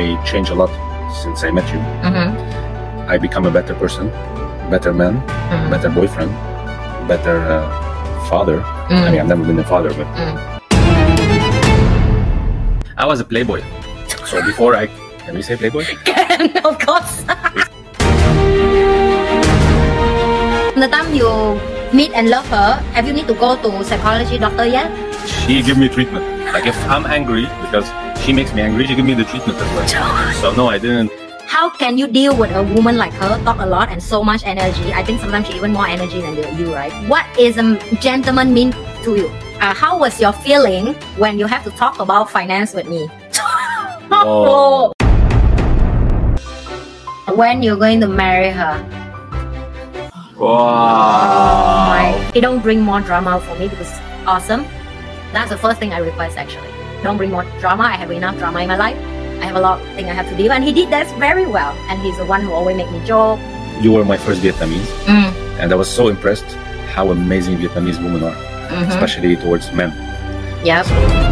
I changed a lot since I met you. Mm-hmm. I become a better person, better man, Mm. better boyfriend, better uh, father. I Mm. mean, I've never been a father, but Mm. I was a playboy. So before I, can we say playboy? of course. the time you meet and love her, have you need to go to psychology doctor yet? She give me treatment. Like if I'm angry because she makes me angry, she give me the treatment as well. So no, I didn't. How can you deal with a woman like her, talk a lot and so much energy? I think sometimes she even more energy than you, right? What is a gentleman mean to you? Uh, how was your feeling when you have to talk about finance with me? Oh. When you're going to marry her? Wow. My, hey, don't bring more drama for me because it's awesome. That's the first thing I request actually. Don't bring more drama. I have enough drama in my life. I have a lot of things I have to deal, and he did that very well. And he's the one who always make me joke. You were my first Vietnamese, Mm. and I was so impressed how amazing Vietnamese women are, Mhm. especially towards men. Yep.